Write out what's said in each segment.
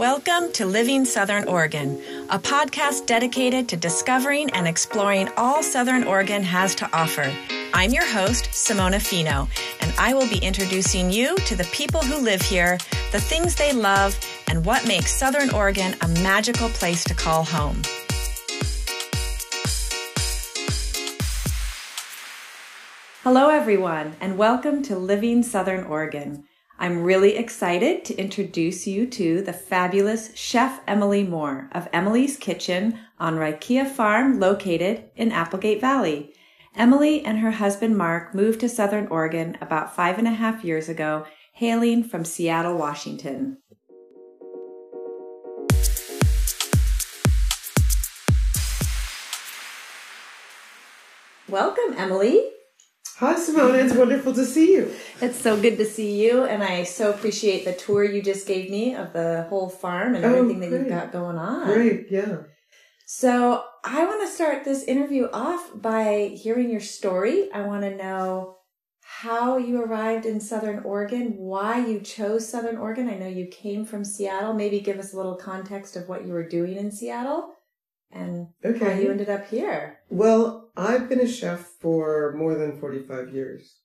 Welcome to Living Southern Oregon, a podcast dedicated to discovering and exploring all Southern Oregon has to offer. I'm your host, Simona Fino, and I will be introducing you to the people who live here, the things they love, and what makes Southern Oregon a magical place to call home. Hello, everyone, and welcome to Living Southern Oregon. I'm really excited to introduce you to the fabulous Chef Emily Moore of Emily's Kitchen on Rakia Farm located in Applegate Valley. Emily and her husband Mark moved to Southern Oregon about five and a half years ago, hailing from Seattle, Washington. Welcome, Emily. Hi, Simona. It's wonderful to see you. It's so good to see you, and I so appreciate the tour you just gave me of the whole farm and Oh, everything that you've got going on. Great, yeah. So, I want to start this interview off by hearing your story. I want to know how you arrived in Southern Oregon, why you chose Southern Oregon. I know you came from Seattle. Maybe give us a little context of what you were doing in Seattle and how you ended up here. Well, I've been a chef for more than 45 years.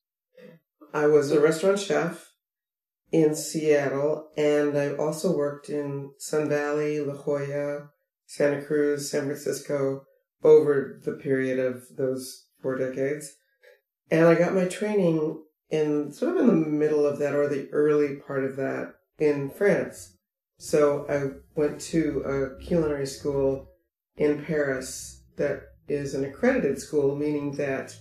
I was a restaurant chef in Seattle, and I also worked in Sun Valley, La Jolla, Santa Cruz, San Francisco over the period of those four decades. And I got my training in sort of in the middle of that or the early part of that in France. So I went to a culinary school in Paris that is an accredited school, meaning that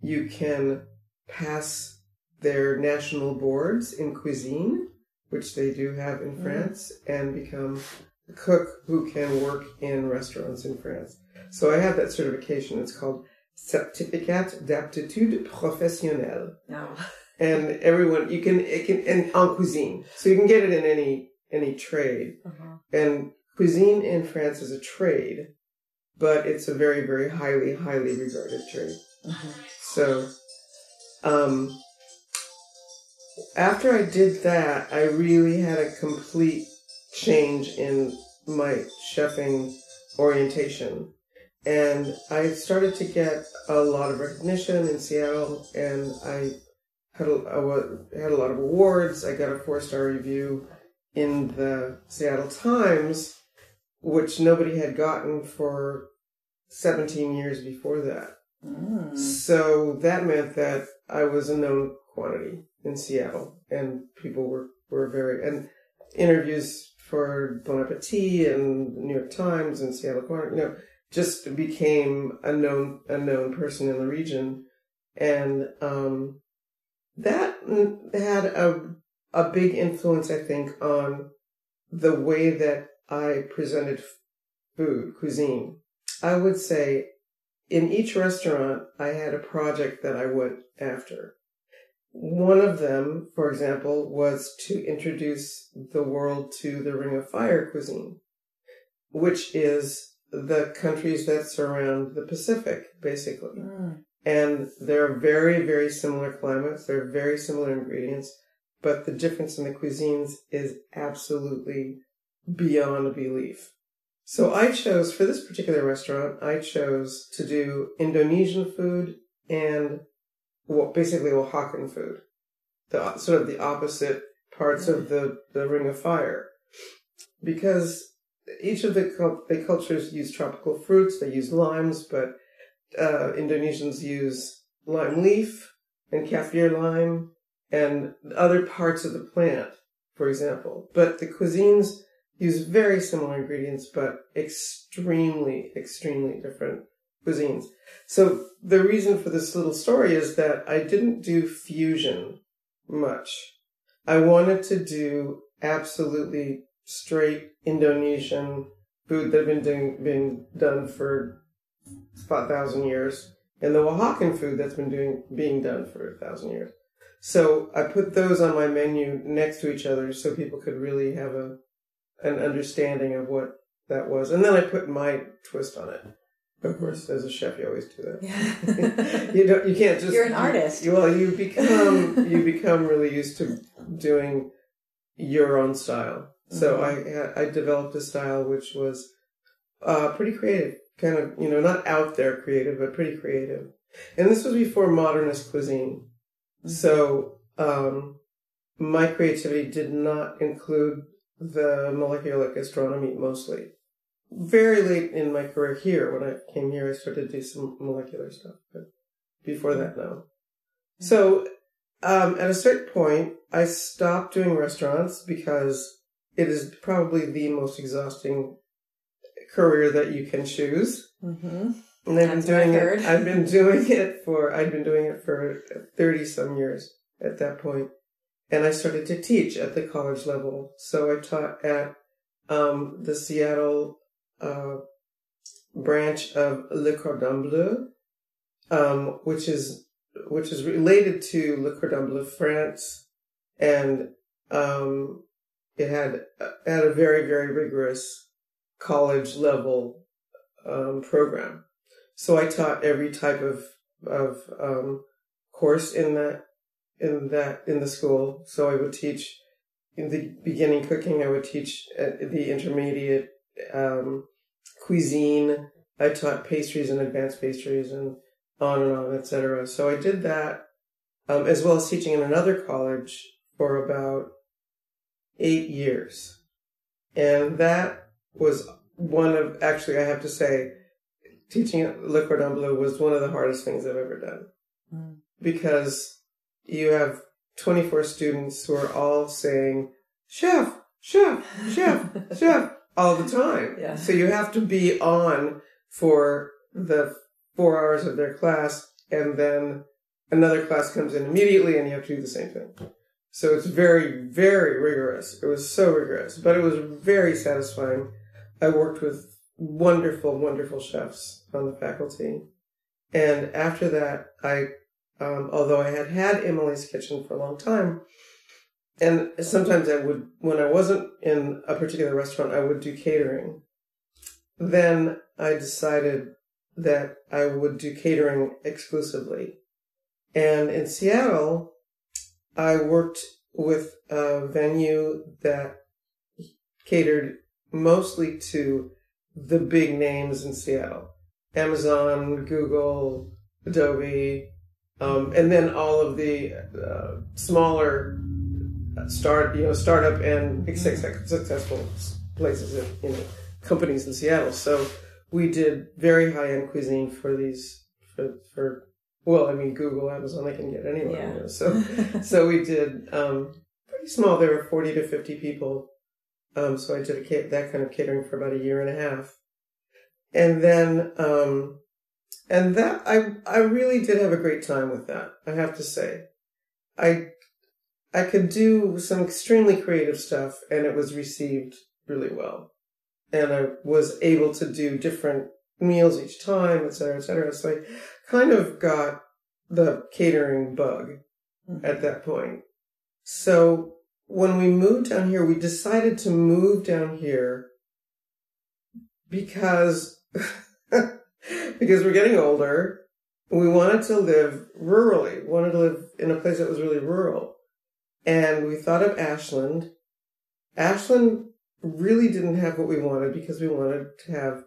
you can pass their national boards in cuisine, which they do have in Mm. France, and become a cook who can work in restaurants in France. So I have that certification. It's called Certificat d'aptitude professionnelle No. and everyone you can it can and en cuisine so you can get it in any any trade Uh-huh. and cuisine in france is a trade but it's a very very highly highly regarded Uh-huh. so um after i did that i really had a complete change in my chefing orientation and i started to get a lot of recognition in seattle and i had a, had a lot of awards. I got a four star review in the Seattle Times, which nobody had gotten for 17 years before that. Mm. So that meant that I was a known quantity in Seattle, and people were, were very, and interviews for Bon Appetit and New York Times and Seattle Corner, you know, just became a known, a known person in the region. And, um, that had a a big influence, I think, on the way that I presented food, cuisine. I would say in each restaurant, I had a project that I went after. One of them, for example, was to introduce the world to the Ring of Fire cuisine, which is the countries that surround the Pacific, basically Mm. and they're very, very similar climates. They're very similar ingredients, but the difference in the cuisines is absolutely beyond belief. So I chose for this particular restaurant, I chose to do Indonesian food and well, basically Oaxacan food, the sort of the opposite parts of the the Ring of Fire, because each of the the cultures use tropical fruits. They use limes, but uh, Indonesians use lime leaf and kaffir lime and other parts of the plant, for example. But the cuisines use very similar ingredients, but extremely, extremely different cuisines. So the reason for this little story is that I didn't do fusion much. I wanted to do absolutely straight Indonesian food that had been doing, been done for about a thousand years, and the Oaxacan food that's been doing being done for a thousand years. So I put those on my menu next to each other so people could really have a an understanding of what that was, and then I put my twist on it. Of course, as a chef, you always do that. Yeah. you don't. You can't just. You're an artist. You, well, you become you become really used to doing your own style. So Mhm. I I developed a style which was uh, pretty creative, kind of you know not out there creative, but pretty creative. And this was before modernist cuisine. Mhm. So um, my creativity did not include the molecular gastronomy mostly. Very late in my career here, when I came here, I started to do some molecular stuff. But before that, no. So um, at a certain point, I stopped doing restaurants because it is probably the most exhausting career that you can choose. Mhm. And I've That's been doing it. I've been doing it for. I've been doing it for thirty some years at that point, and I started to teach at the college level. So I taught at um, the Seattle uh, branch of Le Cordon Bleu, um, which is which is related to Le Cordon Bleu France, and um, it had had a very very rigorous college level um, program. So I taught every type of of um, course in that in that in the school. So I would teach in the beginning cooking. I would teach uh, the intermediate um, cuisine. I taught pastries and advanced pastries and on and on, etc. So I did that um, as well as teaching in another college for about eight years, and that was one of actually I have to say teaching at Le Cordon Bleu was one of the hardest things I've ever done Mm. because you have 24 students who are all saying, chef, chef, chef, chef, all the time. Yeah. So you have to be on for the four hours of their class and then another class comes in immediately and you have to do the same thing. So it's very, very rigorous. It was so rigorous, but it was very satisfying. I worked with wonderful, wonderful chefs on the faculty. And after that, I, um, although I had had Emily's Kitchen for a long time, and sometimes I would, when I wasn't in a particular restaurant, I would do catering. Then I decided that I would do catering exclusively. And in Seattle, I worked with a venue that catered mostly to the big names in Seattle. Amazon, Google, Adobe, um, and then all of the uh, smaller uh, start, you know, startup and success- successful places, in, you know, companies in Seattle. So we did very high end cuisine for these, for, for, well, I mean, Google, Amazon, they can get anywhere. Yeah. You know, so, so we did, um, pretty small. There were 40 to 50 people. Um, so I did a, that kind of catering for about a year and a half. And then, um, and that, I, I really did have a great time with that. I have to say, I, I could do some extremely creative stuff and it was received really well. And I was able to do different meals each time, et cetera, et cetera. So I kind of got the catering bug mm-hmm. at that point. So when we moved down here, we decided to move down here because because we're getting older. We wanted to live rurally. We wanted to live in a place that was really rural. And we thought of Ashland. Ashland really didn't have what we wanted because we wanted to have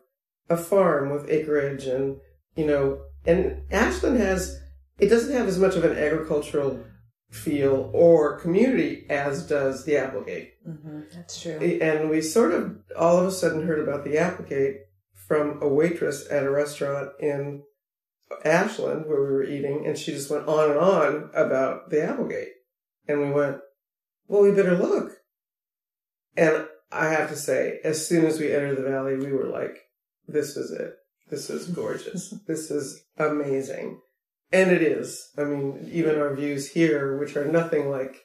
a farm with acreage and, you know, and Ashland has, it doesn't have as much of an agricultural feel or community as does the Applegate. hmm That's true. And we sort of all of a sudden heard about the Applegate from a waitress at a restaurant in Ashland where we were eating, and she just went on and on about the Applegate. And we went, well, we better look. And I have to say, as soon as we entered the valley, we were like, this is it. This is gorgeous. this is amazing. And it is. I mean, even our views here, which are nothing like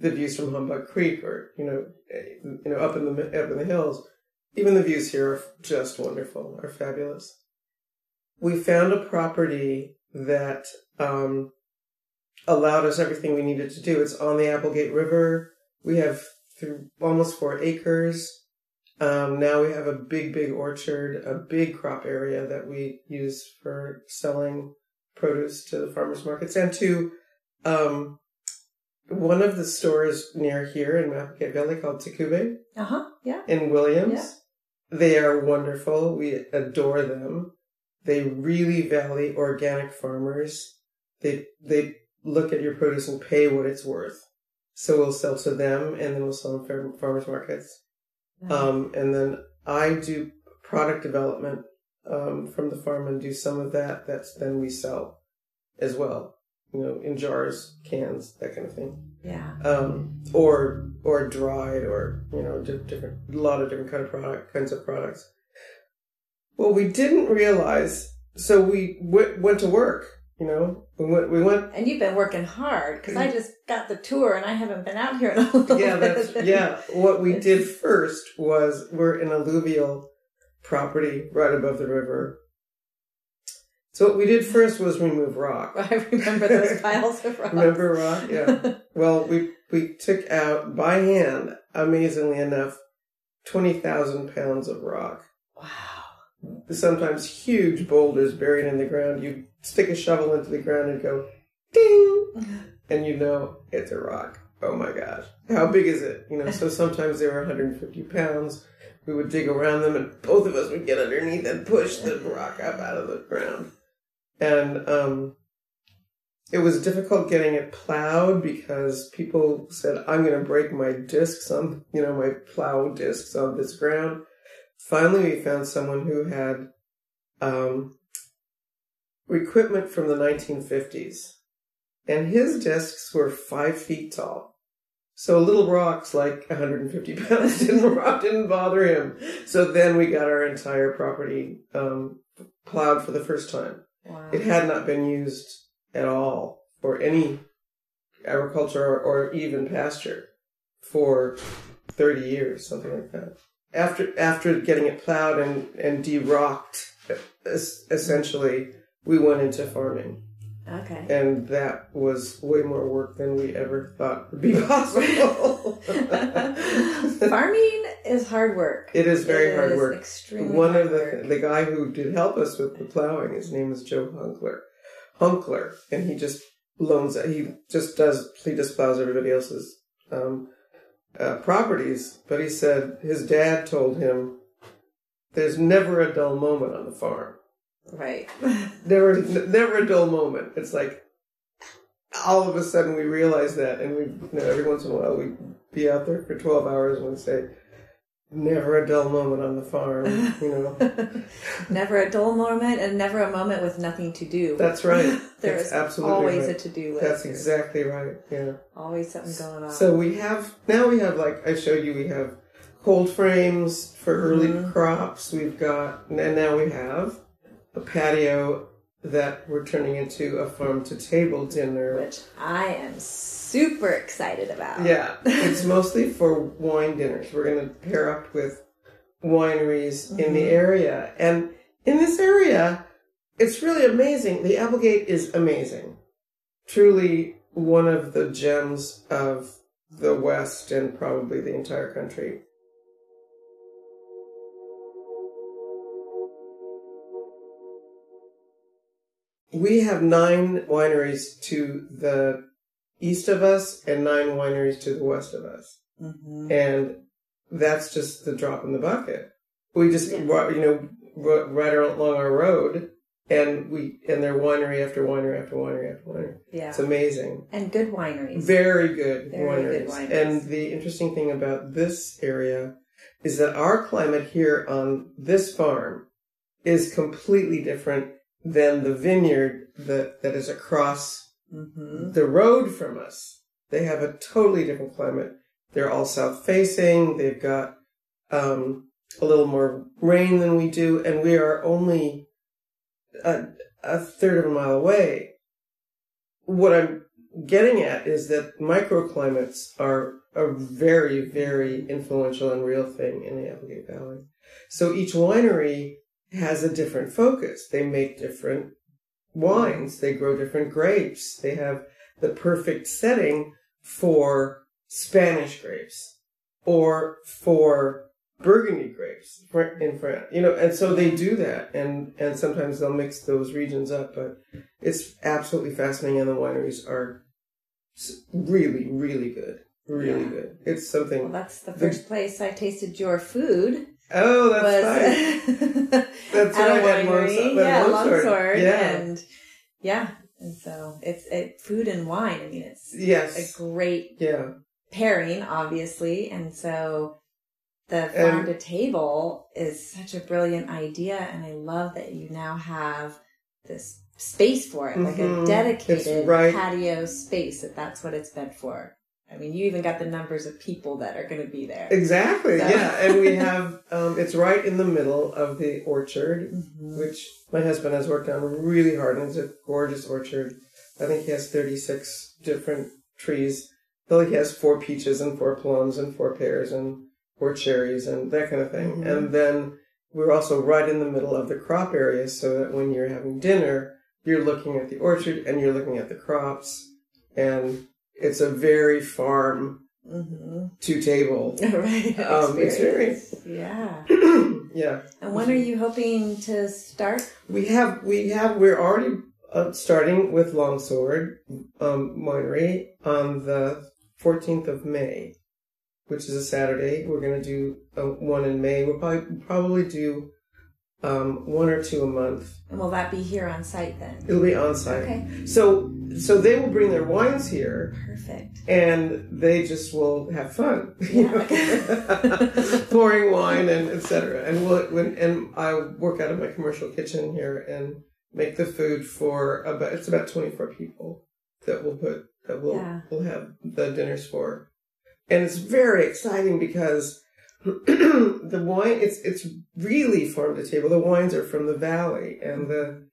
the views from Humbug Creek or, you know, eh, you know, up in the, up in the hills, even the views here are just wonderful, are fabulous. We found a property that, um, allowed us everything we needed to do. It's on the Applegate River. We have through almost four acres. Um, now we have a big, big orchard, a big crop area that we use for selling produce to the farmers markets and to um, one of the stores near here in Applegate Valley called Takubeh Uh huh. Yeah. in Williams. They are wonderful. We adore them. They really value organic farmers. They they look at your produce and pay what it's worth. So we'll sell to them, and then we'll sell in farmers markets. Um, and then I do product development um, from the farm and do some of that. That's then we sell as well. You know, in jars, cans, that kind of thing yeah. um, or or dried or you know different a lot of different kind of product kinds of products. Well, we didn't realize, so we w- went to work. You know, we went we went. And you've been working hard because I just got the tour and I haven't been out here in a little Yeah, bit. that's yeah. What we did first was we're in alluvial property right above the river. So what we did first was remove rock. I remember those piles of rock. Remember rock? Yeah. Well, we we took out by hand, amazingly enough, twenty thousand pounds of rock. wow. Sometimes huge boulders buried in the ground. You stick a shovel into the ground and go, ding, and you know it's a rock. Oh my gosh, how big is it? You know. So sometimes they were 150 pounds. We would dig around them, and both of us would get underneath and push the rock up out of the ground. And um, it was difficult getting it plowed because people said, I'm going to break my discs on, you know, my plow discs on this ground. Finally, we found someone who had um, equipment from the 1950s, and his discs were five feet tall. So little rocks like 150 pounds didn't, didn't bother him. So then we got our entire property um, plowed for the first time. Wow. It had not been used at all for any agriculture or, or even pasture for 30 years, something like that. After after getting it plowed and, and de-rocked, es- essentially, we went into farming. Okay. And that was way more work than we ever thought would be possible. Farming is hard work. it is very It hard is work. Extremely One hard of the work. the guy who did help us with the plowing, his name is Joe Hunkler, Hunkler, and he just loans. He just does he just plows everybody else's um, uh, properties. But he said his dad told him, "There's never a dull moment on the farm. Right. Never, n- never a dull moment. It's like." All of a sudden, we realize that, and we, you know, every once in a while, we be out there for twelve hours and say, "Never a dull moment on the farm." You know, never a dull moment and never a moment with nothing to do. That's right. There That's is absolutely always right. a to do list. That's exactly right. Yeah. Always something going on. So we have now we have like I showed you we have cold frames for early Mhm. crops. We've got and now we have a patio that we're turning into a farm to table dinner. which I am super excited about. Yeah, it's mostly for wine dinners. We're going to pair up with wineries in the Mhm. area. And in this area, it's really amazing. The Applegate is amazing. Truly one of the gems of the West and probably the entire country. We have nine wineries to the east of us and nine wineries to the west of us. hmm And that's just the drop in the bucket. We just, Yeah. you know, right along our road and we, and they're winery after winery after winery after winery. Yeah. It's amazing. and good wineries. Very good Very wineries. good wineries. And the interesting thing about this area is that our climate here on this farm is completely different than the vineyard that, that is across hmm the road from us. They have a totally different climate. They're all south facing. They've got um, a little more rain than we do, and we are only a, a third of a mile away. What I'm getting at is that microclimates are a very, very influential and real thing in the Applegate Valley. So each winery has a different focus. They make different wines. They grow different grapes. They have the perfect setting for Spanish grapes or for Burgundy grapes in France. You know, and so they do that, and and sometimes they'll mix those regions up. But it's absolutely fascinating, and the wineries are really, really good. Really Yeah. good. It's something. Well, that's the first place I tasted your food. Oh, that's was fine. That's at a right, at. Longsword- yeah, Longsword. Yeah. And yeah, and so it's it, food and wine. I mean, it's yes. a great Yeah. pairing, obviously, and so the farm to table is such a brilliant idea, and I love that you now have this space for it, like a Mhm. dedicated right- patio space. That that's what it's meant for. I mean, you even got the numbers of people that are going to be there. Exactly. So- Yeah. And we have, um, it's right in the middle of the orchard, Mhm. which my husband has worked on really hard. And it's a gorgeous orchard. I think he has 36 different trees. Though he has four peaches and four plums and four pears and four cherries and that kind of thing. Mhm. And then we're also right in the middle of the crop area so that when you're having dinner, you're looking at the orchard and you're looking at the crops. And it's a very farm Mhm. to table right. Um, experience. Yeah. yeah. And when are you hoping to start? We have, we have, we're already uh, starting with Longsword um, Winery on the 14th of May, which is a Saturday. We're going to do uh, one in May. We'll probably, probably do um, one or two a month. And will that be here on site then? It'll be on site. Okay. So, so they will bring their wines here Perfect. and they just will have fun, Yeah. pouring wine and etc. And we'll when, and I work out of my commercial kitchen here and make the food for about it's about twenty four people that we'll put that we'll Yeah. we'll have the dinners for, and it's very exciting because. the wine it's it's really farm to table the wines are from the valley and the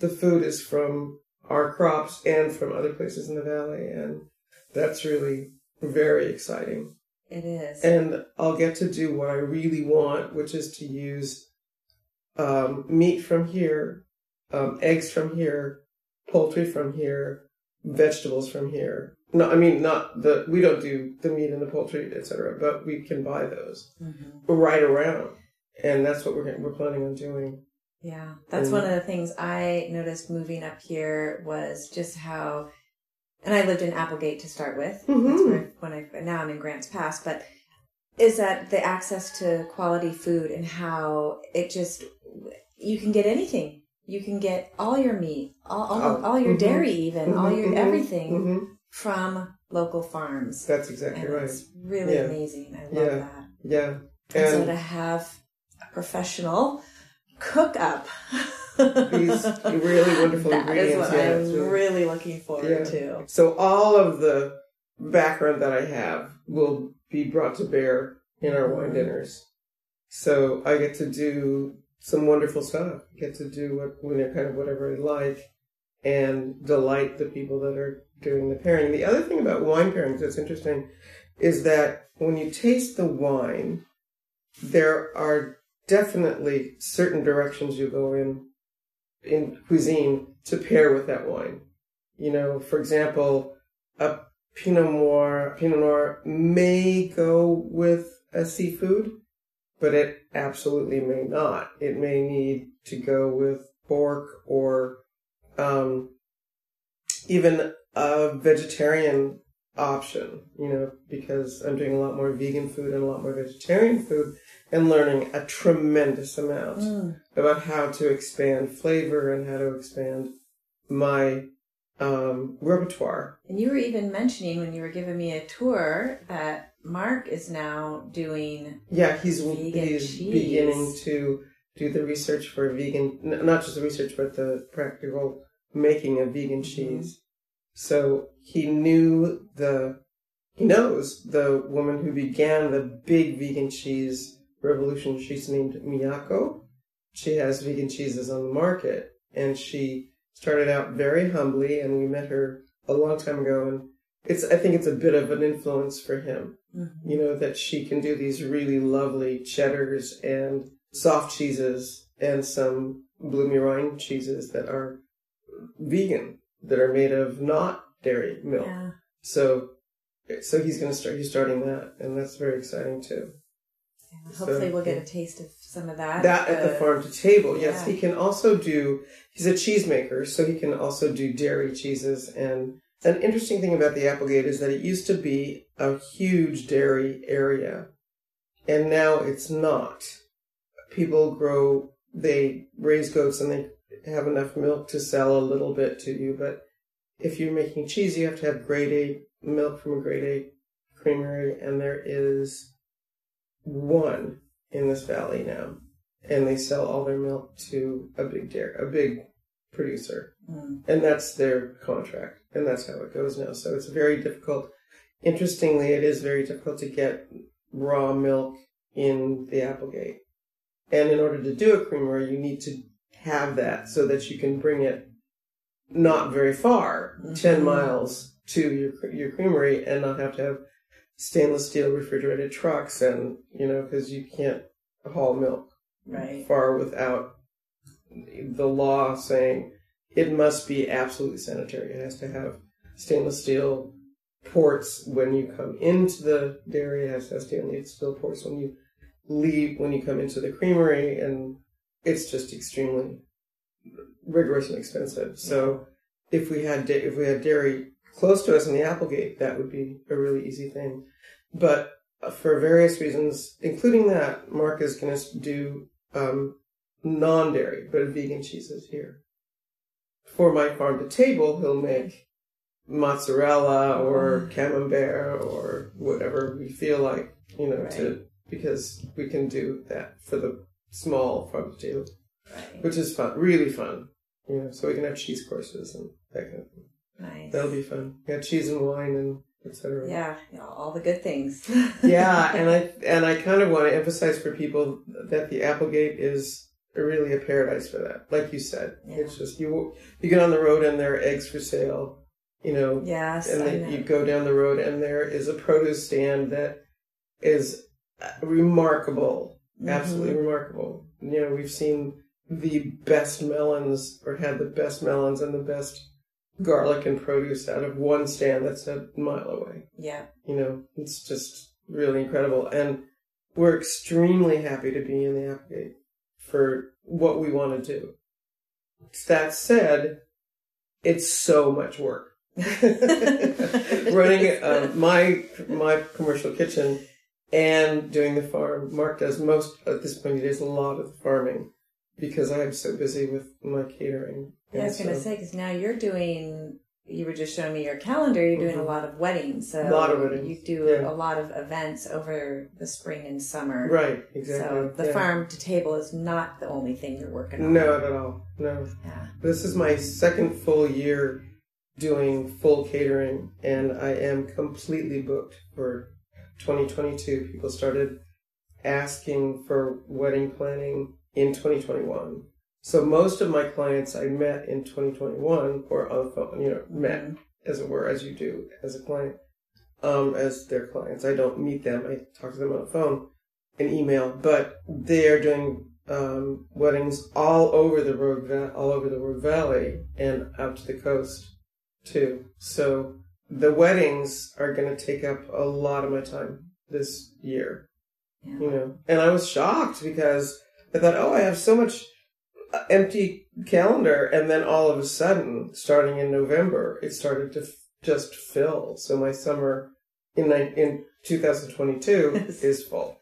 the food is from our crops and from other places in the valley and that's really very exciting. It is. And I'll get to do what I really want, which is to use um, meat from here, um, eggs from here, poultry from here, vegetables from here. No, I mean not the we don't do the meat and the poultry, etc. But we can buy those Mhm. right around, and that's what we're we're planning on doing. Yeah, that's Mm. one of the things I noticed moving up here was just how, and I lived in Applegate to start with. That's Mhm. where when I now I'm in Grants Pass, but is that the access to quality food and how it just you can get anything. You can get all your meat, all all, Oh, all your mhm. dairy, even all your mhm, everything mhm. From local farms. That's exactly and right. it's really Yeah. amazing. I love Yeah. that. Yeah, And, so to have a professional cook up These really wonderful That is ingredients, what yeah, I'm really- really looking forward to. So all of the background that I have will be brought to bear in our wine mm-hmm. dinners. So I get to do some wonderful stuff. I get to do what you know, kind of whatever I like, and delight the people that are doing the pairing. The other thing about wine pairings that's interesting is that when you taste the wine, there are definitely certain directions you go in in cuisine to pair with that wine. You know, for example, a Pinot Noir, Pinot Noir may go with a seafood, but it absolutely may not. It may need to go with pork or um, even a vegetarian option, you know, because I'm doing a lot more vegan food and a lot more vegetarian food and learning a tremendous amount Mm. about how to expand flavor and how to expand my um, repertoire. And you were even mentioning when you were giving me a tour that Mark is now doing. Yeah, he's he's beginning to do the research for vegan, not just the research, but the practical making of vegan Mhm. cheese. So he knew the, he knows the woman who began the big vegan cheese revolution. She's named Miyoko. She has vegan cheeses on the market, and she started out very humbly, and we met her a long time ago, and it's I think it's a bit of an influence for him Mhm. you know, that she can do these really lovely cheddars and soft cheeses and some bloomy rind cheeses that are vegan, that are made of not dairy milk. Yeah. So, so he's going to start, he's starting that and that's very exciting too. Yeah. So, Hopefully, we'll get a taste of some of that. That at the Uh, farm to table. Yes, yeah. he can also do, he's a cheesemaker, so he can also do dairy cheeses and An interesting thing about the Applegate is that it used to be a huge dairy area, and now it's not. People grow, they raise goats and they have enough milk to sell a little bit to you, but if you're making cheese, you have to have grade A milk from a grade A creamery, and there is one in this valley now, and they sell all their milk to a big dairy, a big producer, Mm. and that's their contract, and that's how it goes now. So it's very difficult. Interestingly, it is very difficult to get raw milk in the Applegate, and in order to do a creamery, you need to have that so that you can bring it not very far, ten Mhm. miles to your your creamery, and not have to have stainless steel refrigerated trucks, and you know because you can't haul milk Right. far without the law saying it must be absolutely sanitary. It has to have stainless steel ports when you come into the dairy. It has to have stainless steel ports when you leave, when you come into the creamery, and it's just extremely rigorous and expensive. So if we had da- if we had dairy close to us in the Applegate, that would be a really easy thing. But for various reasons, including that, Mark is going to do um, non-dairy but vegan cheeses here. For my farm to table, he'll make mozzarella or camembert or whatever we feel like, you know, to because we can do that for the small farm table, Right. which is fun, really fun. You know, so we can have cheese courses and that kind of thing. Nice. That'll be fun. Yeah, cheese and wine and etc. Yeah, you know, all the good things. yeah, and I and I kind of want to emphasize for people that the Applegate is really a paradise for that. Like you said, Yeah. it's just you you get on the road and there are eggs for sale. You know, yes, and then you go down the road and there is a produce stand that is remarkable, Absolutely remarkable. You know, we've seen the best melons or had the best melons and the best garlic and produce out of one stand that's a mile away. Yeah. You know, it's just really incredible. And we're extremely happy to be in the Applegate for what we want to do. That said, it's so much work. Running uh, my my commercial kitchen and doing the farm. Mark does most at this point. He does a lot of farming because I'm so busy with my catering. Yeah, I was going to so- say because now you're doing. You were just showing me your calendar. You're doing a Mhm. lot of weddings. So A lot of weddings, You do yeah. a lot of events over the spring and summer. right, exactly. So the yeah. farm to table is not the only thing you're working on. No, not at all. No. Yeah. This is my second full year doing full catering, and I am completely booked for 2022. People started asking for wedding planning in 2021. So most of my clients I met in 2021 or on the phone, you know, met Mhm. as it were, as you do as a client, um, as their clients. I don't meet them. I talk to them on the phone and email, but they are doing um, weddings all over the Rogue Va- all over the Rogue Valley and out to the coast too. So the weddings are going to take up a lot of my time this year, Yeah. you know. And I was shocked because I thought, oh, I have so much uh, empty calendar, and then all of a sudden, starting in November, it started to f- just fill. So my summer in in 2022 is full.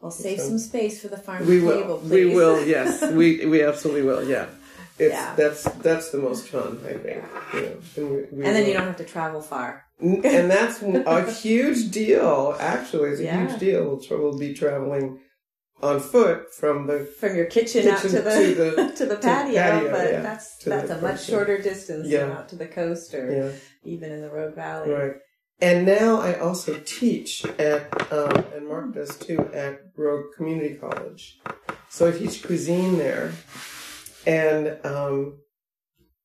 Well, save So- some space for the farm We will. table, please. We will. Yes, we we absolutely will. Yeah, it's Yeah. that's that's the most fun I think. You know, and, we, we and then will. you don't have to travel far. And that's a huge deal. Actually, it's a Yeah. huge deal. We'll, we'll be traveling on foot from the From your kitchen, out to the to the- to the to patio, patio, but yeah. that's that's a much shorter distance Yeah. than out to the coast or even in the Rogue Valley. right. And now I also teach at um, and Mark does too at Rogue Community College. So I teach cuisine there, and um,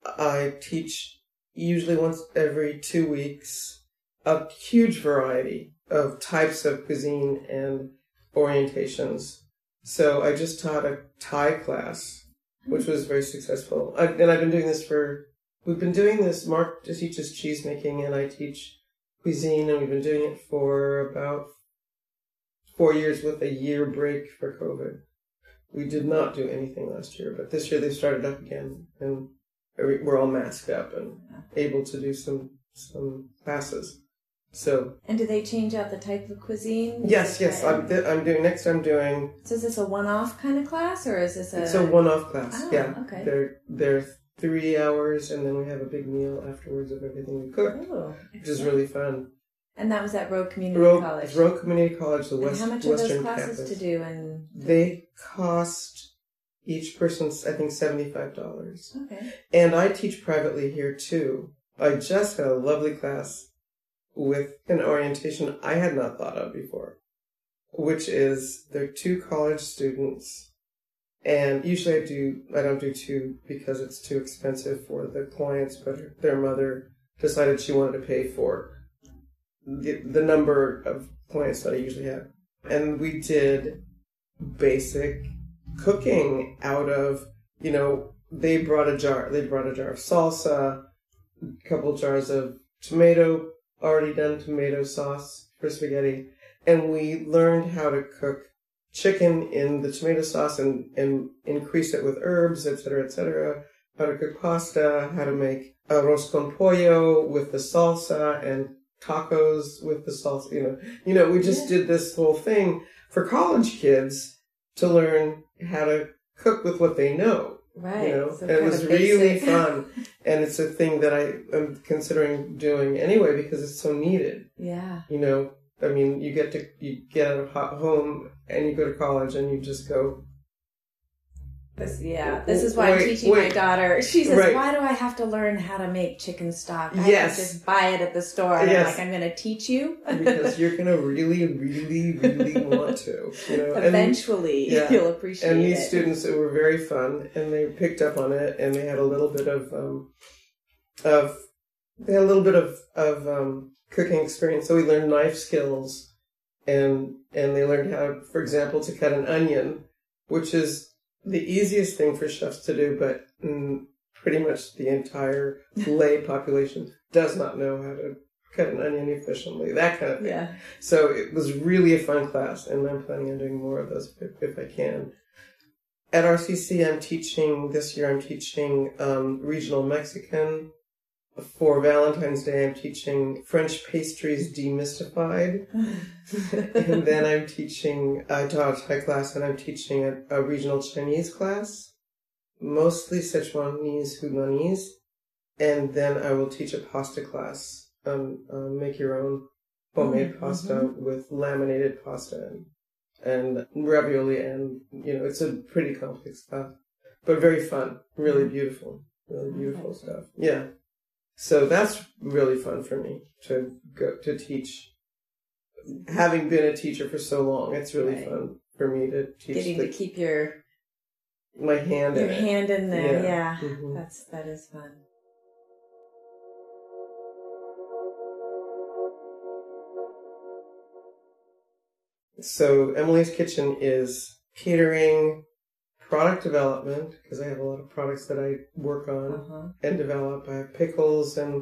I teach usually once every two weeks a huge variety of types of cuisine and orientations. So I just taught a Thai class, which was very successful. i and I've been doing this for, we've been doing this, Mark teaches cheese making and I teach cuisine and we've been doing it for about four years with a year break for COVID. We did not do anything last year, but this year they started up again and we're all masked up and able to do some some classes. So And do they change out the type of cuisine? yes, yes, I'm th- I'm doing next. I'm doing So is this a one-off kind of class, or is this a? it's a one-off class. Ah, yeah, okay. they're they're three hours, and then we have a big meal afterwards of everything we cook, Oh, which is really fun. And that was at Rogue Community Roe, College. Rogue Community College, the and West how much are those Western classes campus. to do? And They cost each person's I think seventy five dollars. okay, And I teach privately here too. I just had a lovely class with an orientation I had not thought of before, which is they're two college students. And usually I do, I don't do two because it's too expensive for the clients, but their mother decided she wanted to pay for the, the number of clients that I usually have. And we did basic cooking out of, you know, they brought a jar, they brought a jar of salsa, a couple jars of tomato, already done tomato sauce for spaghetti, and we learned how to cook chicken in the tomato sauce and, and increase it with herbs, etc., etc., how to cook pasta, how to make arroz con pollo with the salsa and tacos with the salsa, you know, you know, we just did this whole thing for college kids to learn how to cook with what they know. right. You know, and it was really fun, and it's a thing that I am considering doing anyway because it's so needed. yeah. You know, I mean, you get to you get out of home and you go to college and you just go. This, yeah, this is why I'm teaching my daughter. She says, Right. "Why do I have to learn how to make chicken stock? I Yes. can just buy it at the store." And Yes. I'm like, "I'm going to teach you because you're gonna really, really, really want to. You know, and, Eventually, yeah. you'll appreciate it. and these it. students it were very fun, and they picked up on it, and they had a little bit of um, of they had a little bit of of um, cooking experience. So we learned knife skills, and and they learned how, for example, to cut an onion, which is the easiest thing for chefs to do, but mm, pretty much the entire lay population does not know how to cut an onion efficiently. That kind of thing. yeah. So it was really a fun class, and I'm planning on doing more of those if, if I can. At RCC, I'm teaching this year. I'm teaching um, regional Mexican. For Valentine's Day, I'm teaching French pastries demystified, and then I'm teaching. I taught a Thai class, and I'm teaching a, a regional Chinese class, mostly Sichuanese, Hunanese, and then I will teach a pasta class. Um, uh, make your own homemade Mhm, pasta with laminated pasta and, and ravioli, and you know it's a pretty complex class, but very fun, really beautiful, really beautiful stuff. Yeah, so that's really fun for me to go to teach. Having been a teacher for so long, it's really Right. fun for me to teach Getting the, to keep your my hand your in it. hand in there. Yeah. Yeah, Mhm. that's that is fun. So Emily's Kitchen is catering, product development because I have a lot of products that I work on Uh-huh. and develop. I have pickles and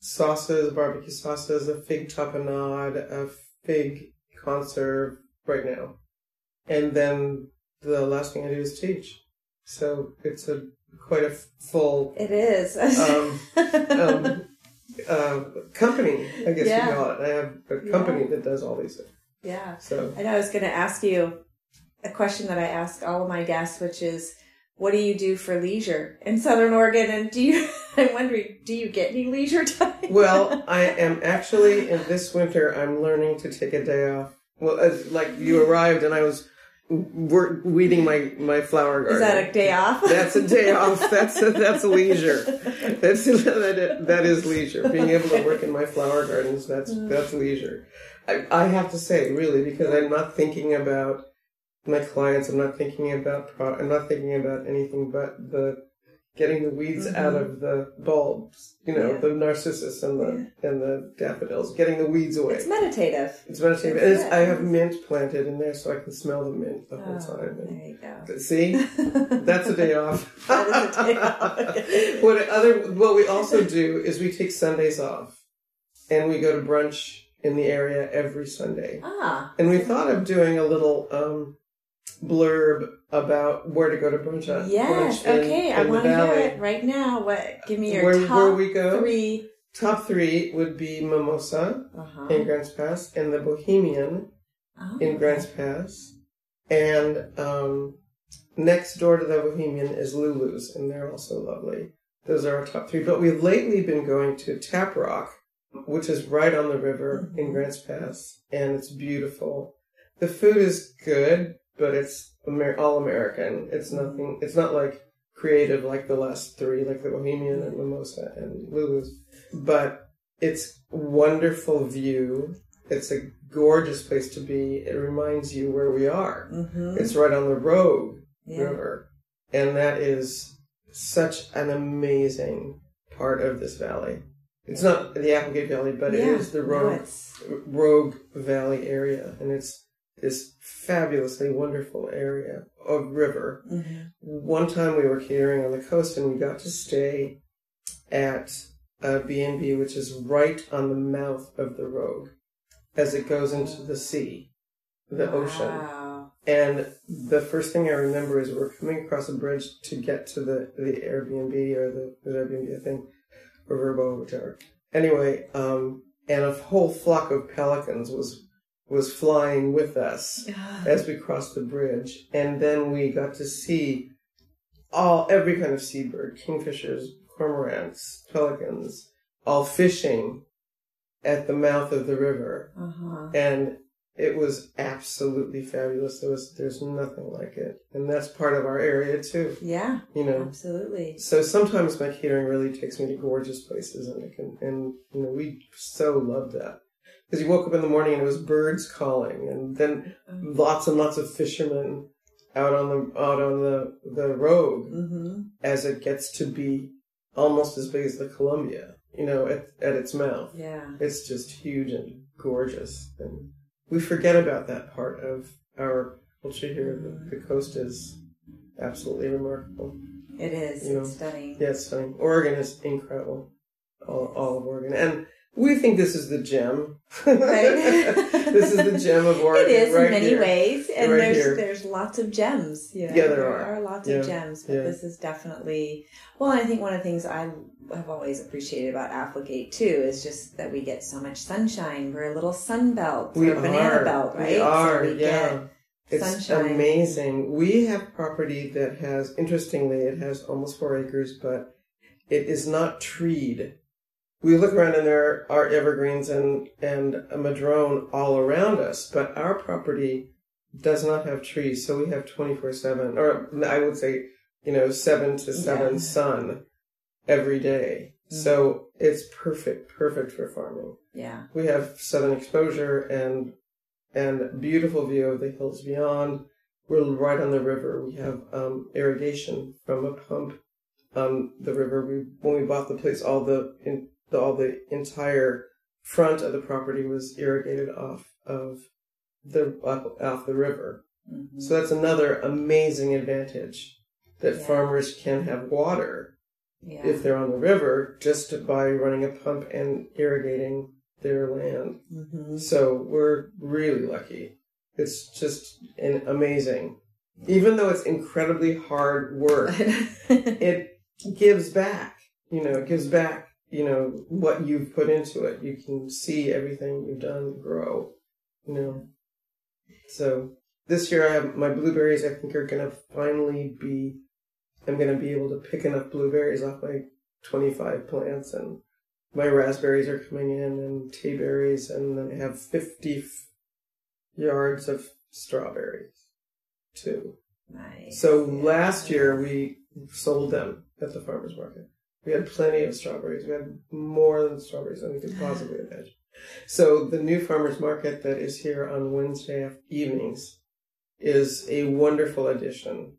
sauces, barbecue sauces, a fig tapenade, a fig conserve right now, and then the last thing I do is teach. So it's a quite a full It is. um, um, uh, company, I guess Yeah. you call it. I have a company that does all these things. yeah. So I know I was going to ask you a question that I ask all of my guests, which is, what do you do for leisure in Southern Oregon? And do you, I'm wondering, do you get any leisure time? Well, I am actually in this winter. I'm learning to take a day off. Well, as, like you arrived, and I was weeding my my flower garden. is that a day off? That's a day off. That's a, that's leisure. That's that, that is leisure. Being able to work in my flower gardens. That's mm. that's leisure. I, I have to say, really, because I'm not thinking about my clients. I'm not thinking about pro. I'm not thinking about anything but the getting the weeds Mhm. out of the bulbs. You know, Yeah. the narcissus and the and the daffodils. Getting the weeds away. It's meditative. It's meditative. It's it's. I have mint planted in there, so I can smell the mint the whole Oh, time. there you go. see, that's a day off. That is a day off. what other? What we also do is we take Sundays off, and we go to brunch in the area every Sunday. Ah, And we thought of doing a little um, blurb about where to go to brunch at. yes. brunch Okay, I in the want to hear it right now. What? Give me your Where- top where we go? three top three would be Mimosa Uh-huh. in Grants Pass and the Bohemian Oh, in Grants Pass. And um, next door to the Bohemian is Lulu's, and they're also lovely. Those are our top three. But we've lately been going to Taprock, which is right on the river in Mhm. Grants Pass, and it's beautiful. The food is good, but it's Amer- all American. It's nothing. It's not like creative like the last three, like the Bohemian and Ma Mosa and Lulu's. But it's wonderful view. It's a gorgeous place to be. It reminds you where we are. Mm-hmm. It's right on the Rogue Yeah. River, and that is such an amazing part of this valley. It's not the Applegate Valley, but it Yeah. is the Rogue it's- Rogue Valley area, and it's this fabulously wonderful area of river. Mhm. One time we were catering on the coast, and we got to stay at a B&B, which is right on the mouth of the Rogue, as it goes into the sea, the ocean. And the first thing I remember is we're coming across a bridge to get to the, the Airbnb or the, the Airbnb, I think, or VRBO, whichever. Anyway, um, and a whole flock of pelicans was was flying with us as we crossed the bridge, and then we got to see all every kind of seabird, kingfishers, cormorants, pelicans, all fishing at the mouth of the river Uh-huh. and it was absolutely fabulous. There was there's nothing like it, and that's part of our area too. Yeah, You know, absolutely. so sometimes my catering really takes me to gorgeous places, and it can, and you know, we so love that because you woke up in the morning and it was birds calling, and then lots and lots of fishermen out on the out on the the road Mm-hmm. as it gets to be almost as big as the Columbia, you know, at at its mouth. Yeah. It's just huge and gorgeous. And we forget about that part of our culture here. The, the coast is absolutely remarkable. It is. You know, it's stunning. Yeah, it's stunning. Oregon is incredible. All, all of Oregon. And we think this is the gem. Right. this is the gem of Oregon. It is right in many here. ways, and Right there's here. there's lots of gems. You know? Yeah, there are. lots Yeah, of gems, but yeah. this is definitely well. I think one of the things I have always appreciated about Applegate too is just that we get so much sunshine. We're a little sun belt, We or banana are. belt, right? We are, so we yeah. It's sunshine. amazing. We have property that has, interestingly, it has almost four acres, but it is not treed. We look around and there are evergreens and, and a madrone all around us, but our property does not have trees, so we have 24-7, or I would say, you know, 7 to 7 Yeah. sun every day. Mhm. So it's perfect, perfect for farming. Yeah. We have southern exposure and and beautiful view of the hills beyond. We're right on the river. We have um, irrigation from a pump on the river. We when we bought the place, all the, in, the all the entire front of the property was irrigated off of the off, off the river. Mhm. So that's another amazing advantage that Yeah. farmers can have water yeah. if they're on the river just by running a pump and irrigating their land. Mhm. So we're really lucky. It's just an amazing. Even though it's incredibly hard work, it gives back. You know, it gives back, you know, what you've put into it. You can see everything you've done grow, you know. So this year I have my blueberries I think are gonna finally be I'm gonna be able to pick enough blueberries off my twenty five plants and my raspberries are coming in and tea berries and then I have fifty f- yards of strawberries too. nice. So last year we sold them at the farmers market. We had plenty of strawberries. We had more than strawberries than we could possibly imagine. So the new farmers market that is here on Wednesday evenings is a wonderful addition.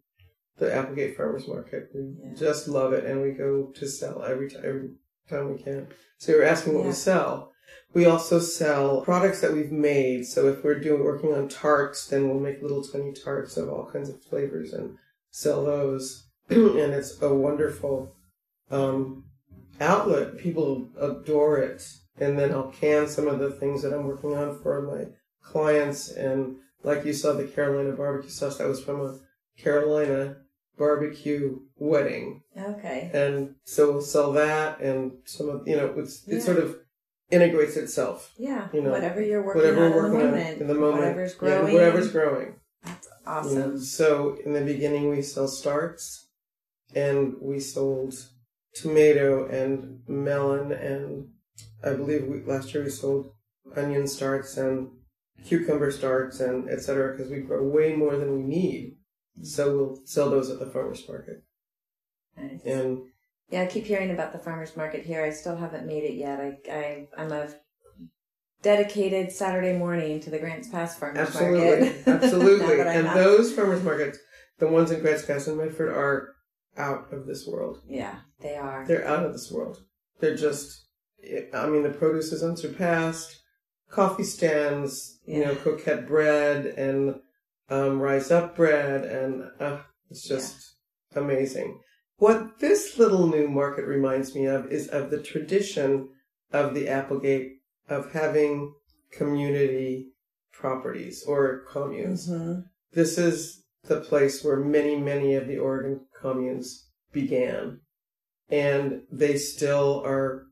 The Applegate Farmers Market. We Yeah. just love it, and we go to sell every time every time we can. So you're asking what Yeah. we sell. We also sell products that we've made. So if we're doing working on tarts, then we'll make little tiny tarts of all kinds of flavors and sell those. and it's a wonderful um, outlet. People adore it. And then I'll can some of the things that I'm working on for my clients. And like you saw the Carolina barbecue sauce, that was from a Carolina barbecue wedding. Okay. And so we'll sell that and some of, you know, it's, it Yeah. sort of integrates itself. Yeah. You know, whatever you're working Whatever on we're in the working on moment. in the moment. Whatever's Yeah, growing. whatever's growing. That's you know. awesome. So in the beginning we sell starts and we sold tomato and melon and I believe we, last year we sold onion starts and cucumber starts and et cetera because we grow way more than we need. So we'll sell those at the farmer's market. Nice. And Yeah, I keep hearing about the farmers market here. I still haven't made it yet. I, I I'm a dedicated Saturday morning to the Grants Pass farmers absolutely, market. absolutely. Now that I and those farmers markets, the ones in Grants Pass and Medford are out of this world. yeah, they are. They're out of this world. They're just, I mean, the produce is unsurpassed. Coffee stands, you know, Yeah. coquette bread and um, rise up bread, and uh, it's just amazing. What this little new market reminds me of is of the tradition of the Applegate of having community properties or communes. hmm This is the place where many, many of the Oregon communes began. And they still are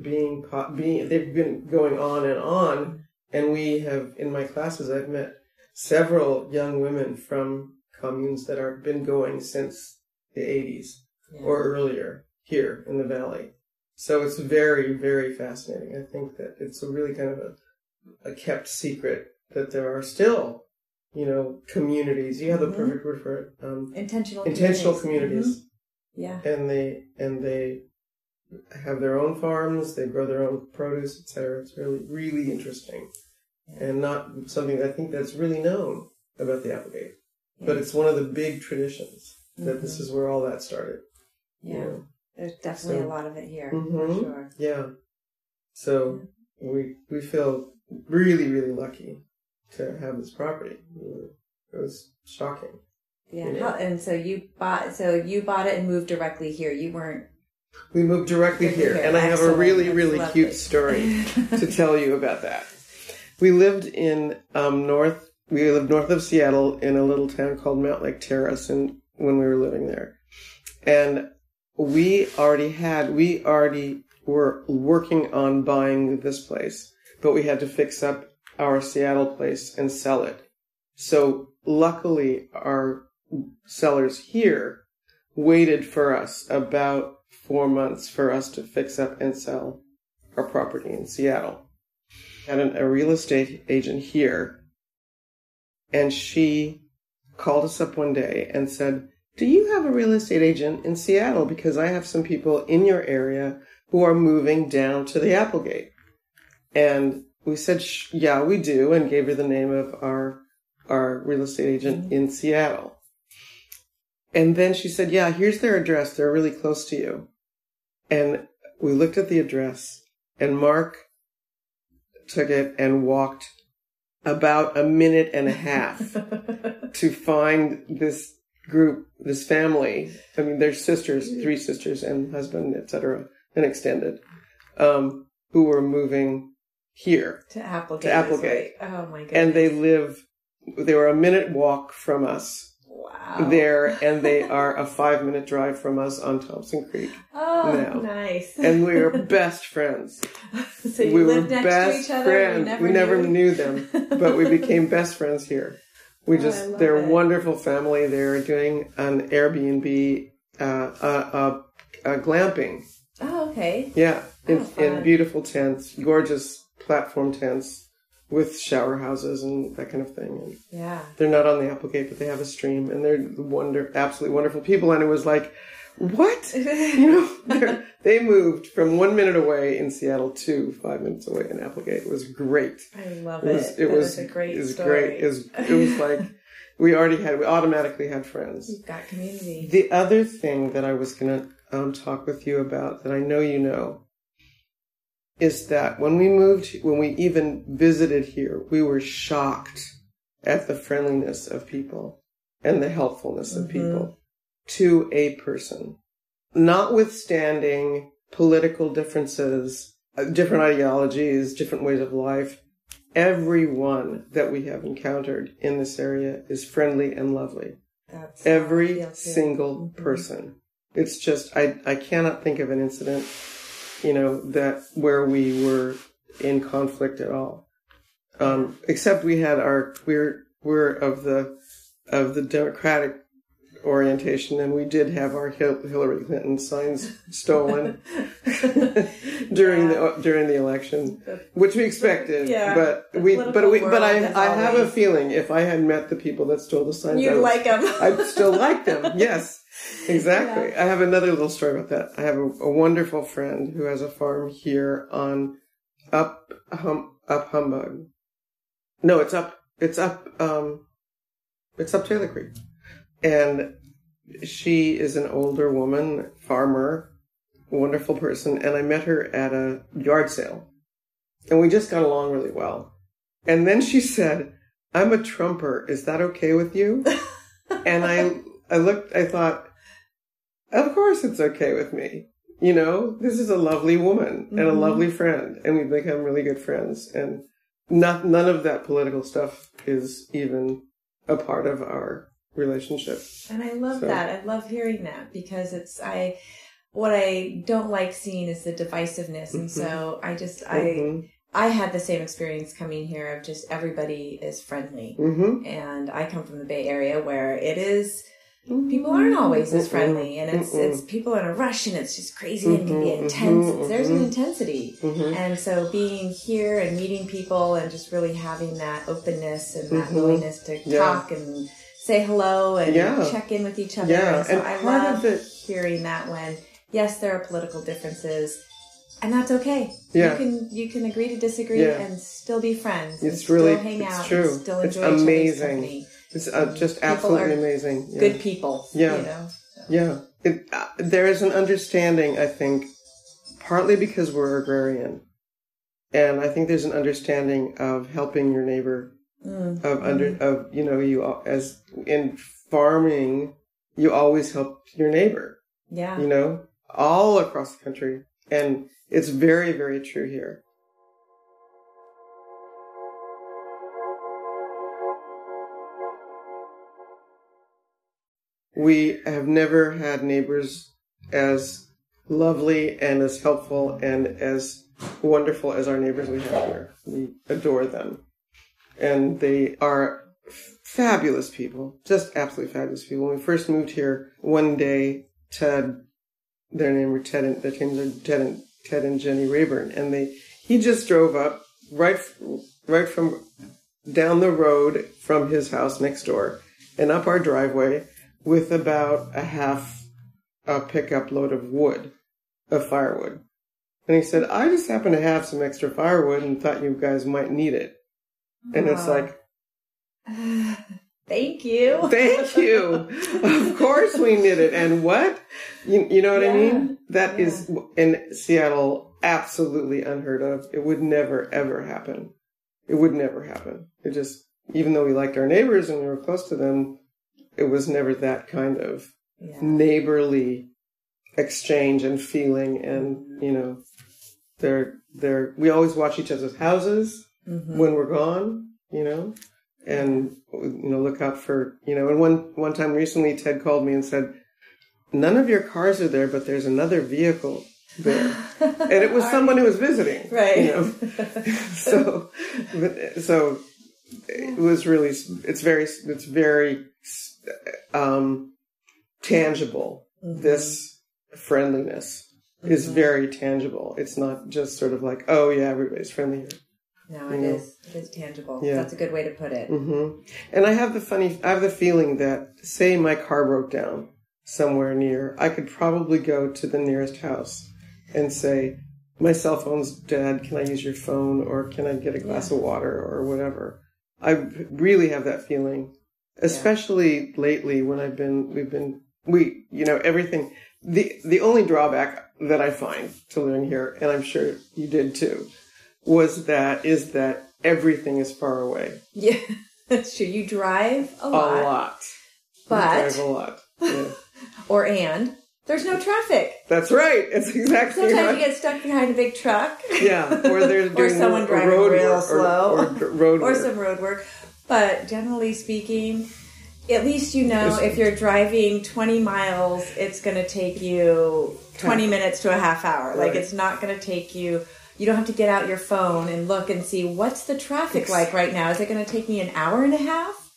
being, being, they've been going on and on. And we have, in my classes, I've met several young women from communes that are been going since the 80s Yeah. or earlier here in the valley. So it's very, very fascinating. I think that it's a really kind of a, a kept secret that there are still, you know, communities. You have the Mhm. perfect word for it. Um, intentional intentional communities. communities, Mhm. Yeah. and they and they have their own farms. They grow their own produce, etc. It's really, really interesting, Yeah. and not something I think that's really known about the Applegate. But it's one of the big traditions that this Mhm. is where all that started. you Yeah. know. There's definitely So- a lot of it here Mhm. for sure. Yeah. So we we feel really really lucky to have this property. It was shocking. Yeah. How, and so you bought so you bought it and moved directly here. You weren't We moved directly here, and I have a really That's really lovely. cute story to tell you about that. We lived in um, north. We lived north of Seattle in a little town called Mountlake Terrace, and when we were living there, and we already had we already were working on buying this place, but we had to fix up our Seattle place and sell it. So luckily, our sellers here waited for us about four months for us to fix up and sell our property in Seattle. Had an, a real estate agent here, and she called us up one day and said, Do you have a real estate agent in Seattle? Because I have some people in your area who are moving down to the Applegate. And we said, Yeah, we do, and gave her the name of our, our real estate agent mm-hmm. in Seattle. And then she said, Yeah, here's their address. They're really close to you. And we looked at the address, and Mark took it and walked about a minute and a half to find this group, this family. I mean, their sisters, three sisters and husband, etc., and extended, um, who were moving here. to Applegate. To Applegate. Oh my goodness. And they live, they were a minute walk from us wow. there, and they are a five minute drive from us on Thompson Creek. Oh, now. nice. And we were best friends. so you we were best to each other. friends. Never we never knew. knew them, but we became best friends here. We Oh, just they're it. wonderful family. They're doing an Airbnb, uh, uh, uh, uh, glamping. Oh, okay. Yeah. In, Oh, in beautiful tents, gorgeous platform tents with shower houses and that kind of thing. And Yeah. they're not on the Applegate, but they have a stream and they're wonder, absolutely wonderful people. And it was like, what? you know, they're- moved from one minute away in Seattle to five minutes away in Applegate. It was great. I love It it. was, it That was, a great it was story. great. It was, it was like, we already had, we automatically had friends. You've got community. The other thing that I was going to um, talk with you about that I know you know is that when we moved, when we even visited here, we were shocked at the friendliness of people and the helpfulness of Mhm. people to a person. Notwithstanding political differences, uh, different ideologies, different ways of life, everyone that we have encountered in this area is friendly and lovely. That's Every single Mhm. person. It's just I I cannot think of an incident, you know, that where we were in conflict at all. Um, except we had our we're we're of the of the Democratic orientation, and we did have our Hillary Clinton signs stolen during the during the election, which we expected. Yeah, but we but we but I I have a feeling if I had met the people that stole the signs, I would- like them. I'd still like them. Yes, exactly. I have another little story about that. I have a, a wonderful friend who has a farm here on up hum, up Humbug. No, it's up. It's up. Um, it's up Taylor Creek, and she is an older woman, farmer, wonderful person, and I met her at a yard sale, and we just got along really well. And then she said, "I'm a trumper. Is that okay with you?" and I I looked I thought of course it's okay with me you know this is a lovely woman and a Mhm. lovely friend and we've become really good friends and not, none of that political stuff is even a part of our relationship And I love So- that. I love hearing that because it's I what I don't like seeing is the divisiveness. And so I just I Mhm. I had the same experience coming here of just everybody is friendly. Mhm. And I come from the Bay Area where it is people aren't mm-hmm. always as mm-hmm. friendly and it's Mm-mm. it's people in a rush and it's just crazy and can be mm-hmm. intense. There's an intensity. And so being here and meeting people and just really having that openness and that willingness to Yeah. talk and say hello and Yeah. check in with each other. Yeah, And so and I love it- hearing that when yes, there are political differences and that's okay. Yeah. You can you can agree to disagree Yeah. and still be friends. and It's really- still hang it's out true. and still It's enjoy each other's amazing. It's uh, just People absolutely amazing yeah. Good people. Yeah. You know. So. Yeah, it, uh, there is an understanding, I think, partly because we're agrarian, and I think there's an understanding of helping your neighbor, Mm. of under, of you know, you as in farming, you always help your neighbor, Yeah. you know, all across the country, and it's very, very true here. We have never had neighbors as lovely and as helpful and as wonderful as our neighbors we have here. We adore them. And they are fabulous people, just absolutely fabulous people. When we first moved here, one day, Ted, their name were Ted and their names are Ted and Ted and Jenny Rayburn, and they he just drove up right right from down the road from his house next door and up our driveway with about a half a pickup load of wood, of firewood. And he said, I just happen to have some extra firewood and thought you guys might need it. And it's like, Thank you. thank you. of course we need it. And what? You, you know what I Yeah. mean? That is in Seattle absolutely unheard of. It would never, ever happen. It would never happen. It just, even though we liked our neighbors and we were close to them, it was never that kind of Yeah. neighborly exchange and feeling and you know they're they're we always watch each other's houses Mhm. when we're gone you know and you know look out for you know and one one time recently ted called me and said none of your cars are there but there's another vehicle there and it was someone who was visiting Right. you know so but, so it was really it's very it's very um tangible Mhm. this friendliness is Mhm. very tangible it's not just sort of like oh yeah everybody's friendly here No, it you know. is. It is tangible. Yeah. That's a good way to put it. hmm and i have the funny i have the feeling that say my car broke down somewhere near i could probably go to the nearest house and say my cell phone's dead can i use your phone or can i get a glass Yeah. of water or whatever i really have that feeling especially lately when i've been we've been we you know everything the the only drawback that i find to living here and i'm sure you did too was that is that everything is far away Yeah, that's true. You drive a lot. a lot, but drive a lot. Yeah. or and there's no traffic. That's right. It's exactly Sometimes right. you get stuck behind a big truck. yeah, or they're Or someone driving road real work, slow. or, or road or work. some road work. But generally speaking, at least you know if you're driving 20 miles, it's going to take you 20 minutes to a half hour. Like it's not going to take you. You don't have to get out your phone and look and see what's the traffic like right now. Is it going to take me an hour and a half?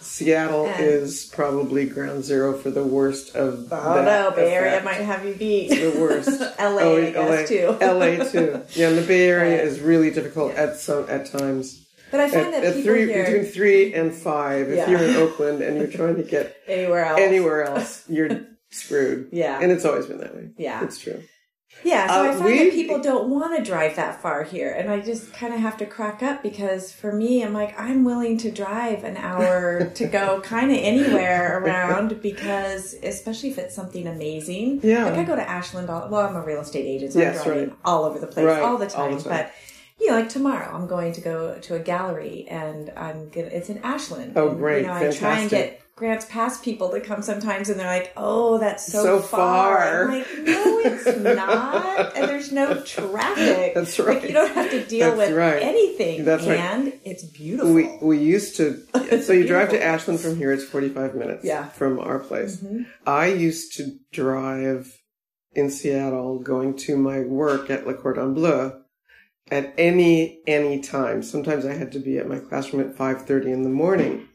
Seattle And- is probably ground zero for the worst of Oh that no, Bay Area effect. might have you beat. the worst. LA, Oh, I guess too. LA too. Yeah, and the Bay Area Right. is really difficult at some at times. But I find At, that at three here between three and five, if Yeah. you're in Oakland and you're trying to get anywhere else. anywhere else, you're screwed. Yeah. and it's always been that way. Yeah. it's true. Yeah, so Uh, I find we- that people don't want to drive that far here, and I just kind of have to crack up because for me, I'm like, I'm willing to drive an hour to go kind of anywhere around because, especially if it's something amazing. Yeah. like I go to Ashland. All, well, I'm a real estate agent, so Yes, I'm driving right. all over the place Right, all the all time. the time. But you know, like tomorrow, I'm going to go to a gallery, and I'm gonna. It's in Ashland. Oh, and, great. You know, I try and Fantastic. get. Grants Pass people to come sometimes, and they're like, "Oh, that's so, So far." far. I'm like, "No, it's not," and there's no traffic. That's Like right. you don't have to deal That's with right. anything. That's right. and it's beautiful. We we used to. So you drive to. Ashland from here. It's forty five minutes. Yeah. from our place. Mhm. I used to drive in Seattle, going to my work at Le Cordon Bleu at any any time. Sometimes I had to be at my classroom at five thirty in the morning.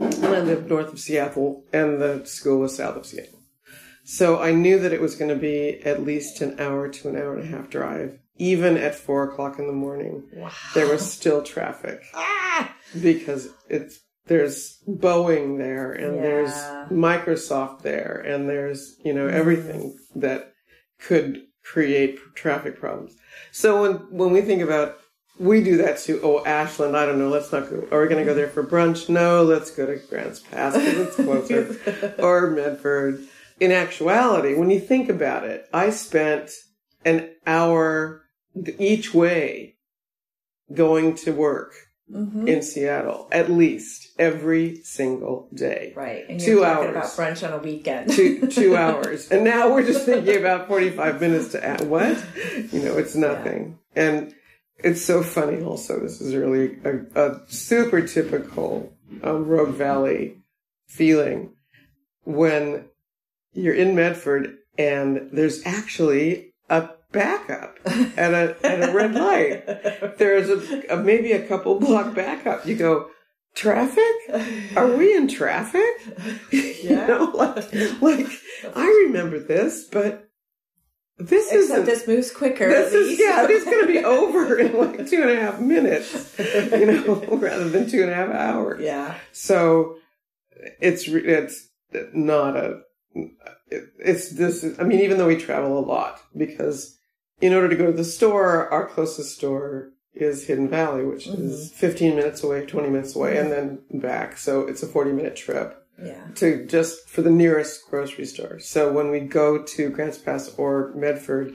I lived north of Seattle, and the school was south of Seattle. So I knew that it was going to be at least an hour to an hour and a half drive. Even at four o'clock in the morning, Wow. there was still traffic Ah! because it's there's Boeing there and there's Microsoft there and there's you know everything that could create traffic problems. So when when we think about we do that too. Oh, Ashland, I don't know. Let's not go. Are we going to go there for brunch? No, let's go to Grants Pass because it's closer, or Medford. In actuality, when you think about it, I spent an hour each way going to work Mhm. in Seattle at least every single day. Right, and Two hours. about brunch on a weekend. Two, two hours. And now we're just thinking about 45 minutes to add. What? You know, it's nothing. And it's so funny also. This is really a, a super typical um, Rogue Valley feeling when you're in Medford and there's actually a backup at a, at a red light. There's a, a maybe a couple block backup. You go, traffic? Are we in traffic? you Yeah. know, like, like I remember this, but this isn't. this moves quicker. This is yeah. This is going to be over in like two and a half minutes, you know, rather than two and a half hours. yeah. So it's it's not a it- it's this. I mean, even though we travel a lot, because in order to go to the store, our closest store is Hidden Valley, which is mm-hmm. 15 minutes away, 20 minutes away, and then back. So it's a 40 minute trip Yeah. to just for the nearest grocery store. So when we go to Grants Pass or Medford,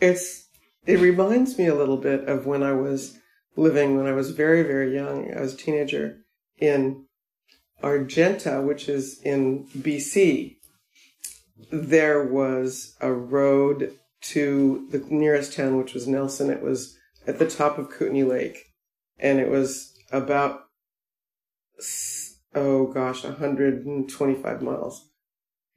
it's it reminds me a little bit of when I was living when I was very very young. I was a teenager in Argenta, which is in BC. There was a road to the nearest town, which was Nelson. It was at the top of Kootenay Lake, and it was about oh gosh, 125 miles.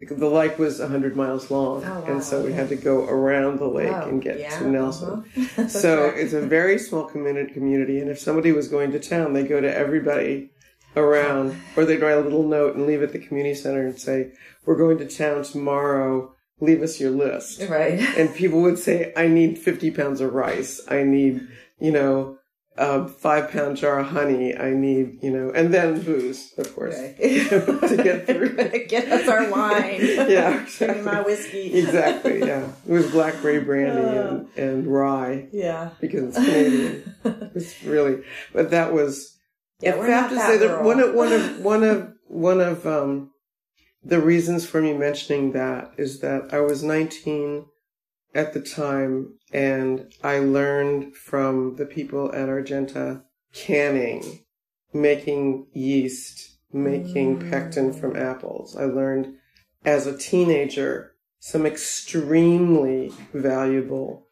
The lake was 100 miles long, Oh, wow, and so we had to go around the lake Wow, and get yeah, to Nelson. uh-huh. So it's a very small community, community, and if somebody was going to town, they go to everybody around, or they'd write a little note and leave at the community center and say, "We're going to town tomorrow. Leave us your list." right. And people would say, "I need fifty pounds of rice. I need, you know, a five pound jar of honey. I need, you know, and then booze, of course, Right. to get through." Get us our wine. Yeah, Bring me my exactly. whiskey. Exactly. Yeah, it was blackberry brandy and, and rye Yeah. because it's Canadian. It's really, but that was. Yeah, I we're have not to that say that one of one of one of one of um, the reasons for me mentioning that is that I was 19 at the time, and I learned from the people at Argenta canning, making yeast, making Mm. pectin from apples. I learned as a teenager some extremely valuable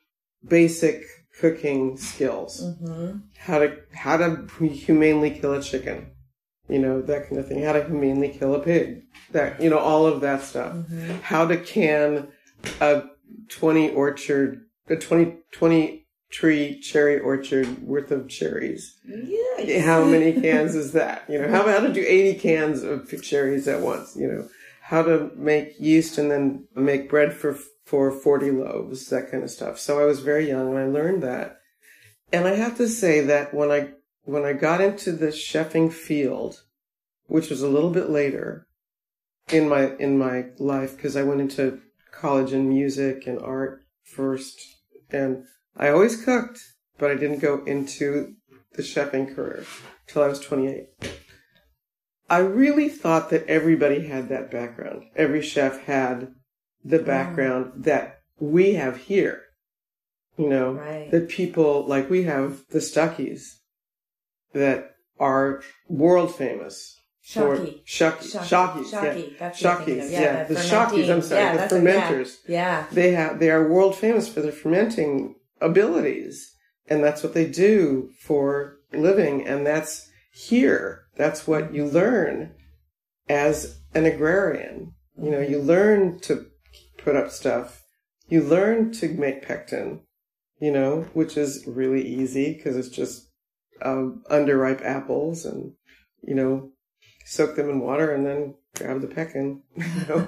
basic cooking skills hmm how to how to humanely kill a chicken you know, that kind of thing. How to humanely kill a pig, that you know, all of that stuff. Mm-hmm. How to can a twenty orchard, a 20, 20 tree cherry orchard worth of cherries. Yeah. How many cans is that? You know, how, how to do 80 cans of cherries at once, you know, how to make yeast and then make bread for, for 40 loaves, that kind of stuff. So I was very young when I learned that. And I have to say that when I, when I got into the chefing field, which was a little bit later in my, in my life, because I went into college in music and art first and I always cooked, but I didn't go into the chefing career till I was 28. I really thought that everybody had that background. Every chef had the background that we have here. You know, Right. that people like we have the Stuckies that are world famous. Shockey. Shucky. Shockey. Shockeys. Shockey. Yeah. That's what Shockeys. Yeah. Yeah, The the Shockies. I'm sorry. Yeah, the that's what- yeah. fermenters Yeah. they have they are world famous for their fermenting abilities and that's what they do for living and that's here that's what you learn as an agrarian you know you learn to put up stuff you learn to make pectin you know which is really easy because it's just um, underripe apples and you know soak them in water and then grab the pectin you know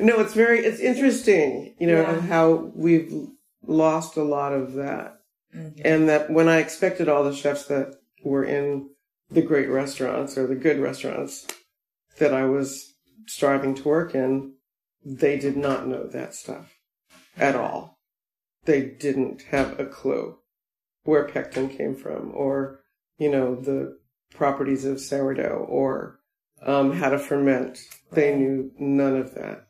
no, it's very it's interesting, you know, Yeah. how we've lost a lot of that. Mhm. And that when I expected all the chefs that were in the great restaurants or the good restaurants that I was striving to work in, they did not know that stuff at all. They didn't have a clue where pectin came from or, you know, the properties of sourdough or um, how to ferment. They knew none of that.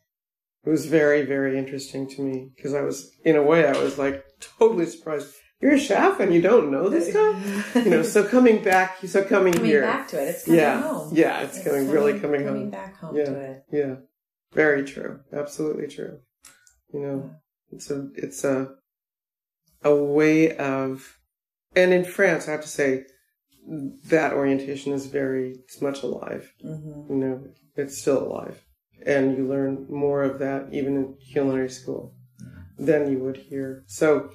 It was very, very interesting to me because I was, in a way, I was like totally surprised. You're a chef and you don't know this stuff? You know, so coming back, so coming, here. coming here. back to it. It's coming yeah. home. Yeah, it's, coming, really coming, coming home. Coming back home Yeah. to it. Yeah. Very true. Absolutely true. You know, it's a, it's a, a way of, and in France, I have to say, that orientation is very, it's much alive. hmm You know, it's still alive. And you learn more of that even in culinary school than you would here. So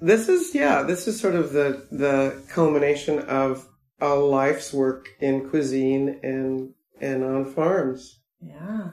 this is, yeah, this is sort of the, the culmination of a life's work in cuisine and, and on farms. Yeah.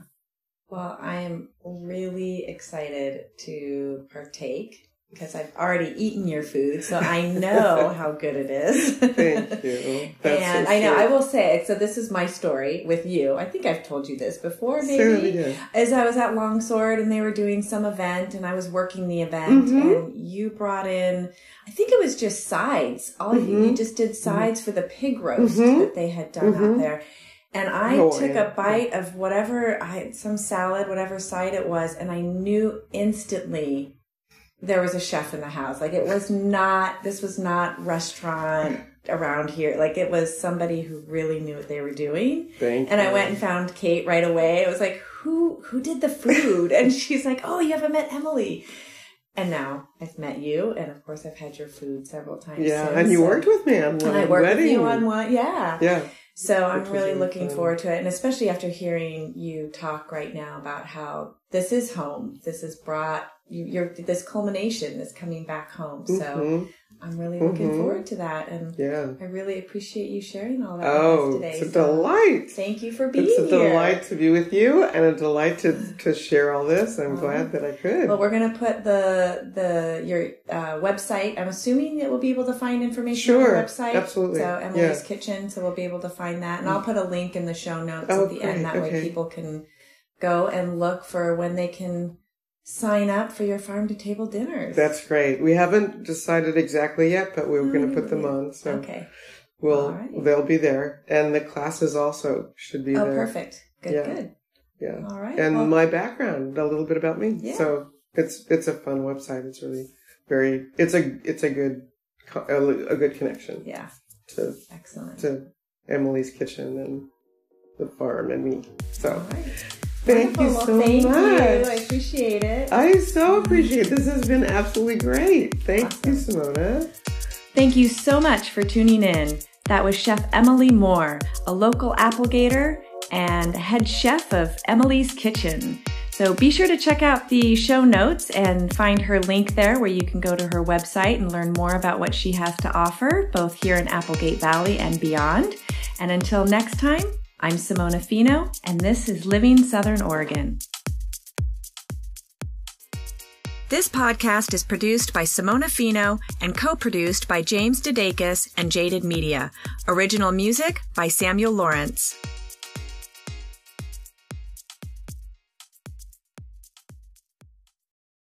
Well, I am really excited to partake because I've already eaten your food, so I know how good it is. Thank you. That's and so I know. I will say it, so. This is my story with you. I think I've told you this before, maybe. Certainly did. As I was at Longsword and they were doing some event and I was working the event Mhm. and you brought in, I think it was just sides. All of you, you Mhm. just did sides for the pig roast Mhm. that they had done out there. And I Oh, took yeah. a bite of whatever, I some salad, whatever side it was, and I knew instantly there was a chef in the house. Like it was not, this was not restaurant around here. Like it was somebody who really knew what they were doing. Thank And you. I went and found Kate right away. I was like, "Who who did the food?" And she's like, "Oh, you haven't met Emily." And now I've met you, and of course I've had your food several times. Yeah, since, and you worked with me on one and I worked wedding. with you on one. Yeah. Yeah. So I'm really really looking fun. forward to it, and especially after hearing you talk right now about how this is home. This has brought you, your this culmination is coming back home. So Mhm. I'm really looking Mhm. forward to that, and Yeah. I really appreciate you sharing all that with Oh, us today. it's a So delight. Thank you for being here. It's a here. delight to be with you and a delight to, to share all this. I'm glad that I could. Well, we're gonna put the the your uh, website. I'm assuming that we'll be able to find information Sure, on the website. absolutely, So Emily's yeah. Kitchen, so we'll be able to find that, and I'll put a link in the show notes Oh, at the end. great, That way, people can go and look for when they can sign up for your farm to table dinners. That's great. We haven't decided exactly yet, but we're going to put them mm-hmm. on. So okay. we'll, Alrighty. they'll be there. And the classes also should be there. Oh, there. perfect. Good. Yeah. Good. Yeah. All right. And well, my background, a little bit about me. Yeah. So it's, it's a fun website. It's really very, it's a, it's a good, a, a good connection yeah. to, Excellent. to Emily's kitchen and the farm and me. So All right. thank you so well, thank much. you. I appreciate it. I so appreciate it. This has been absolutely great. Thank you, Simona. Thank you so much for tuning in. That was Chef Emily Moore, a local Applegator and head chef of Emily's Kitchen. So be sure to check out the show notes and find her link there where you can go to her website and learn more about what she has to offer, both here in Applegate Valley and beyond. And until next time, I'm Simona Fino, and this is Living Southern Oregon. This podcast is produced by Simona Fino and co-produced by James Dedakis and Jaded Media. Original music by Samuel Lawrence.